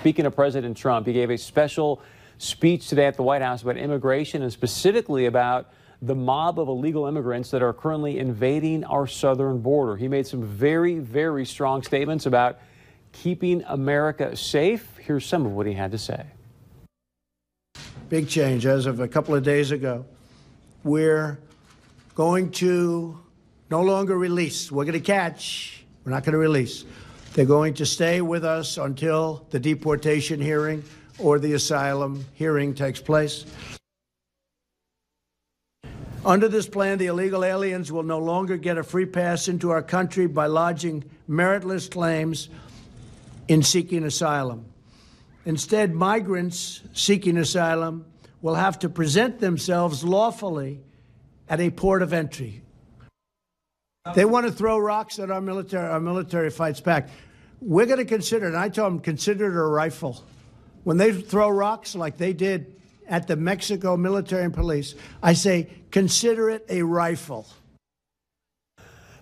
Speaking of President Trump, he gave a special speech today at the White House about immigration and specifically about the mob of illegal immigrants that are currently invading our southern border. He made some very, very strong statements about keeping America safe. Here's some of what he had to say. Big change as of a couple of days ago. We're going to no longer release. We're going to catch. We're not going to release. They're going to stay with us until the deportation hearing or the asylum hearing takes place. Under this plan, the illegal aliens will no longer get a free pass into our country by lodging meritless claims in seeking asylum. Instead, migrants seeking asylum will have to present themselves lawfully at a port of entry. They want to throw rocks at our military. Our military fights back. We're going to consider. And I told them, consider it a rifle. When they throw rocks like they did at the Mexico military and police, I say, consider it a rifle.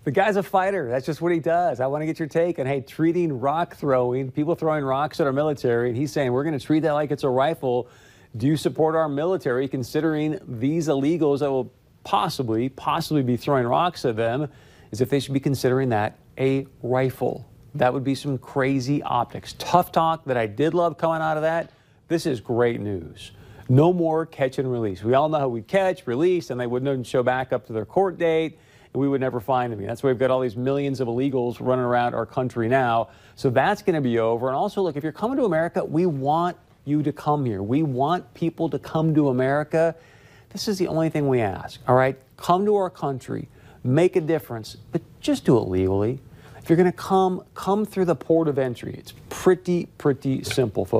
The guy's a fighter. That's just what he does. I want to get your take on, hey, treating rock throwing, people throwing rocks at our military, and he's saying we're going to treat that like it's a rifle. Do you support our military considering these illegals that will possibly, possibly be throwing rocks at them, as if they should be considering that a rifle? That would be some crazy optics. Tough talk that I did love coming out of that. This is great news. No more catch and release. We all know how we catch, release, and they wouldn't show back up to their court date, and we would never find them. That's why we've got all these millions of illegals running around our country now. So that's going to be over. And also, look, if you're coming to America, we want you to come here. We want people to come to America. This is the only thing we ask, all right? Come to our country, make a difference, but just do it legally. If you're going to come, come through the port of entry. It's pretty, pretty simple, folks.